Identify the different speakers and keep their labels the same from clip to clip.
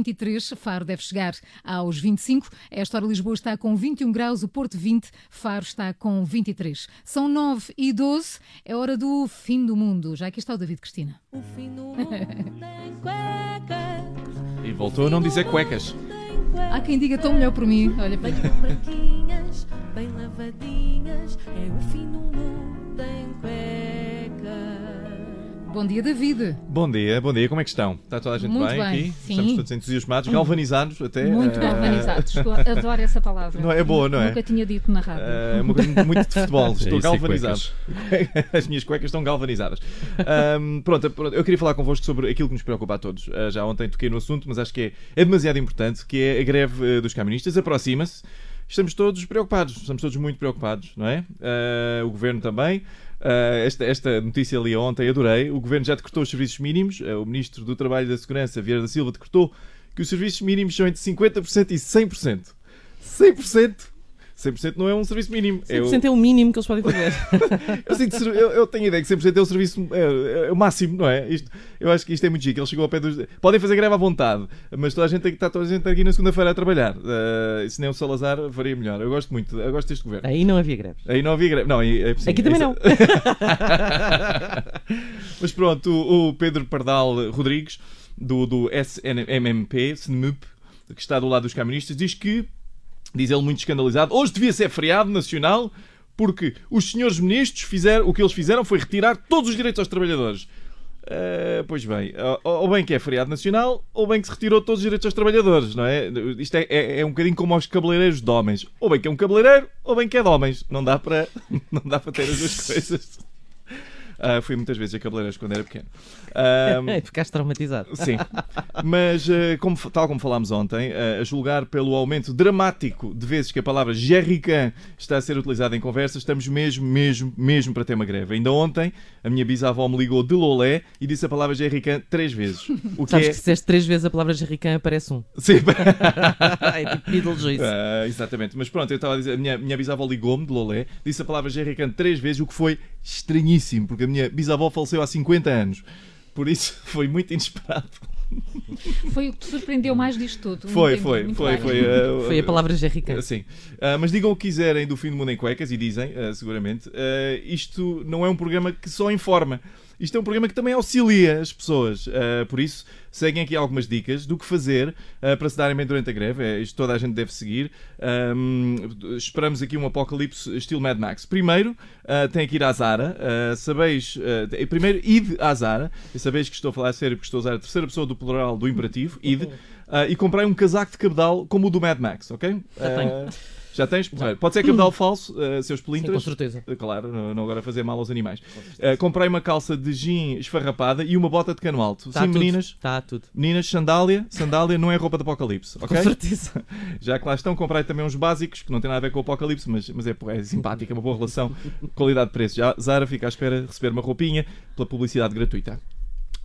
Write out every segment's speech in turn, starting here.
Speaker 1: 23, Faro deve chegar aos 25. Esta hora Lisboa está com 21 graus, o Porto 20, Faro está com 23. São 9 e 12, é hora do fim do mundo. Já aqui está o David Cristina.
Speaker 2: O fim do mundo em cuecas.
Speaker 3: E voltou a não dizer cuecas.
Speaker 1: Há quem diga tão melhor por mim. Olha,
Speaker 2: branquinhas,
Speaker 1: bom dia, David.
Speaker 3: Bom dia, bom dia, como é que estão? Está toda a gente
Speaker 1: Muito
Speaker 3: bem,
Speaker 1: bem,
Speaker 3: aqui?
Speaker 1: sim.
Speaker 3: Estamos todos entusiasmados, galvanizados até.
Speaker 1: Muito
Speaker 3: eh,
Speaker 1: galvanizados.
Speaker 4: Estou- Adoro essa palavra.
Speaker 3: Não é boa, não é?
Speaker 4: Nunca tinha dito na rádio.
Speaker 3: É uma coisa muito de futebol, estou
Speaker 5: isso e
Speaker 3: galvanizado. As minhas cuecas estão galvanizadas. Ahm, pronto, pronto, eu queria falar convosco sobre aquilo que nos preocupa a todos. Ah, já ontem toquei no assunto, mas acho que é, é demasiado importante, que é a greve dos caministas. Aproxima-se. Estamos todos preocupados, estamos todos muito preocupados, não é? Ah, o governo também. Ah, esta, esta notícia ali ontem, adorei. O governo já decretou os serviços mínimos. Ah, o ministro do Trabalho e da Segurança, Vieira da Silva, decretou que os serviços mínimos são entre 50% e 100%. 100%! 100% não é um serviço mínimo. É o-
Speaker 6: 100% é o mínimo que eles podem fazer.
Speaker 3: eu, sinto eu, eu tenho a ideia que 100% é o serviço é, é o máximo, não é? Isto, eu acho que isto é muito chique. Ele chegou ao pé dos. Podem fazer greve à vontade, mas toda a gente estar toda a gente aqui na segunda-feira a trabalhar. Uh, se nem o Salazar faria melhor. Eu gosto muito, eu gosto deste governo.
Speaker 6: Aí não havia greves.
Speaker 3: Aí não havia greve. Não, aí- é,
Speaker 6: Aqui também
Speaker 3: isso-
Speaker 6: não.
Speaker 3: Mas pronto, o, o Pedro Pardal Rodrigues, do, do SNMP, SNMUP, que está do lado dos caministas, diz que, diz ele muito escandalizado, hoje devia ser feriado nacional porque os senhores ministros fizeram, o que eles fizeram foi retirar todos os direitos aos trabalhadores. Eh, pois bem, ou, ou bem que é feriado nacional, ou bem que se retirou todos os direitos aos trabalhadores, não é? Isto é, é, é um bocadinho como aos cabeleireiros de homens. Ou bem que é um cabeleireiro, ou bem que é de homens. Não dá para, não dá para ter as duas coisas. Ah, fui muitas vezes a cabeleireiros quando era pequeno. Ah,
Speaker 6: Ficaste traumatizado.
Speaker 3: Sim, mas eh, como- tal como falámos ontem, eh, a julgar pelo aumento dramático de vezes que a palavra jerrycan está a ser utilizada em conversas, estamos mesmo, mesmo, mesmo para ter uma greve. Ainda ontem, a minha bisavó me ligou de Lolé e disse a palavra jerrycan três vezes. O que
Speaker 6: Sabes
Speaker 3: é...
Speaker 6: que se disseste três vezes a palavra jerrycan aparece um.
Speaker 3: Sim.
Speaker 6: é tipo Beetlejuice.
Speaker 3: Ah, exatamente, mas pronto, eu estava a dizer, a minha, minha bisavó ligou-me de Lolé, disse a palavra jerrycan três vezes, o que foi estranhíssimo, porque a minha bisavó faleceu há 50 anos. Por isso foi muito inesperado.
Speaker 4: Foi o que te surpreendeu mais disto tudo.
Speaker 3: Foi,
Speaker 4: Muito
Speaker 3: foi,
Speaker 4: muito
Speaker 3: foi,
Speaker 4: bem.
Speaker 3: foi. ah,
Speaker 6: Foi a palavra jerrycan.
Speaker 3: Sim. Ah, mas digam o que quiserem do fim do mundo em cuecas, e dizem, ah, seguramente, isto não é um programa que só informa. Isto é um programa que também auxilia as pessoas. Por isso, seguem aqui algumas dicas do que fazer ah, para se darem bem durante a greve. É, isto toda a gente deve seguir. Ahm, esperamos aqui um apocalipse estilo Mad Max. Primeiro, ah, tem que ir à Zara. Ah, sabeis. ah, primeiro, id à Zara. E sabeis que estou a falar a sério porque estou a usar a terceira pessoa do plural do imperativo. Id. E comprei um casaco de cabedal como o do Mad Max, ok?
Speaker 6: Já tenho.
Speaker 3: Já tens? Pode ser cabedal falso, uh, seus
Speaker 6: Sim, com
Speaker 3: pelintras.
Speaker 6: certeza.
Speaker 3: Claro, não, não agora fazer mal aos animais. Uh, comprei uma calça de jean esfarrapada e uma bota de cano alto.
Speaker 6: Está
Speaker 3: Sim,
Speaker 6: tudo.
Speaker 3: meninas,
Speaker 6: Está tudo.
Speaker 3: meninas, sandália. Sandália não é roupa de apocalipse, ok?
Speaker 6: Com certeza.
Speaker 3: Já que lá estão, comprei também uns básicos que não têm nada a ver com o apocalipse, mas, mas é, é simpática, uma boa relação qualidade-preço. Já Zara fica à espera de receber uma roupinha pela publicidade gratuita.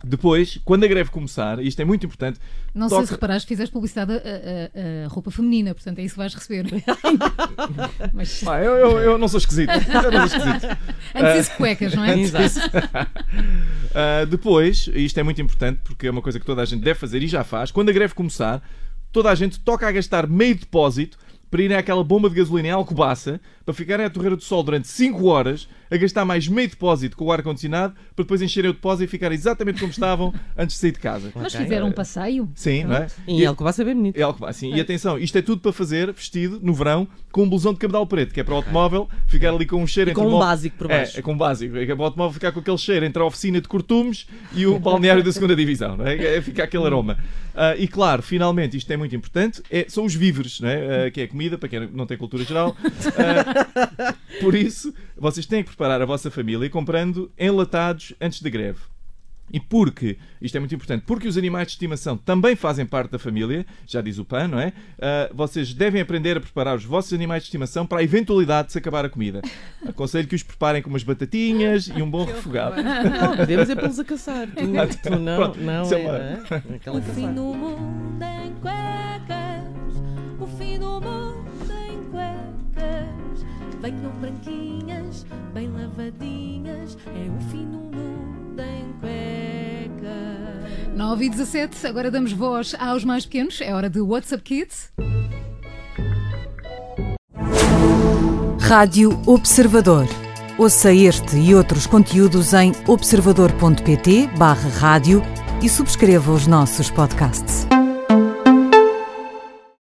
Speaker 3: Depois, quando a greve começar, e isto é muito importante,
Speaker 1: Não sei
Speaker 3: Toca-
Speaker 1: se reparaste, fizeste publicidade a, a- a roupa feminina, portanto é isso que vais receber. Mas
Speaker 3: Ah, eu, eu, eu não sou esquisito. Eu não sou esquisito.
Speaker 1: antes isso cuecas, não é?
Speaker 6: Exato.
Speaker 3: Uh, depois, e isto é muito importante porque é uma coisa que toda a gente deve fazer e já faz, quando a greve começar, toda a gente toca a gastar meio depósito para irem àquela bomba de gasolina em Alcobaça, para ficarem à Torreira do Sol durante 5 horas, a gastar mais meio depósito com o ar-condicionado, para depois encherem o depósito e ficarem exatamente como estavam antes de sair de casa.
Speaker 4: Mas
Speaker 6: Ok.
Speaker 4: fizeram um passeio.
Speaker 3: Sim, não é?
Speaker 6: E em Alcobaça é bem bonito.
Speaker 3: É Alcobaça, sim. E atenção, isto é tudo para fazer vestido no verão com um blusão de cabedal preto, que é para o automóvel ficar ali com um cheiro
Speaker 6: E
Speaker 3: entre
Speaker 6: com
Speaker 3: o
Speaker 6: um básico por baixo.
Speaker 3: É, é com um básico. É para o automóvel ficar com aquele cheiro entre a oficina de cortumes e o balneário da segunda divisão. Não é? é ficar aquele aroma. Ah, e claro, finalmente, isto é muito importante, é- são os víveres, não é? Ah, que é a comida, para quem não tem cultura geral. Ah, por isso, vocês têm que preparar a vossa família comprando enlatados antes da greve. E porque, isto é muito importante, porque os animais de estimação também fazem parte da família, já diz o PAN, não é? Ah, vocês devem aprender a preparar os vossos animais de estimação para a eventualidade de se acabar a comida. Aconselho que os preparem com umas batatinhas e um bom refogado.
Speaker 6: Não, podemos é pô-los a caçar. Tu, tu não,
Speaker 3: Pronto,
Speaker 6: não,
Speaker 3: é
Speaker 6: é,
Speaker 3: uma-
Speaker 6: é, aquela
Speaker 2: O fim
Speaker 6: caçar.
Speaker 2: do mundo em Venham branquinhas, bem lavadinhas. É o fim do mundo em cuecas.
Speaker 1: 9 e 17, agora damos voz aos mais pequenos. É hora de WhatsApp Kids.
Speaker 5: Rádio Observador. Ouça este e outros conteúdos em observador.pt/barra rádio e subscreva os nossos podcasts.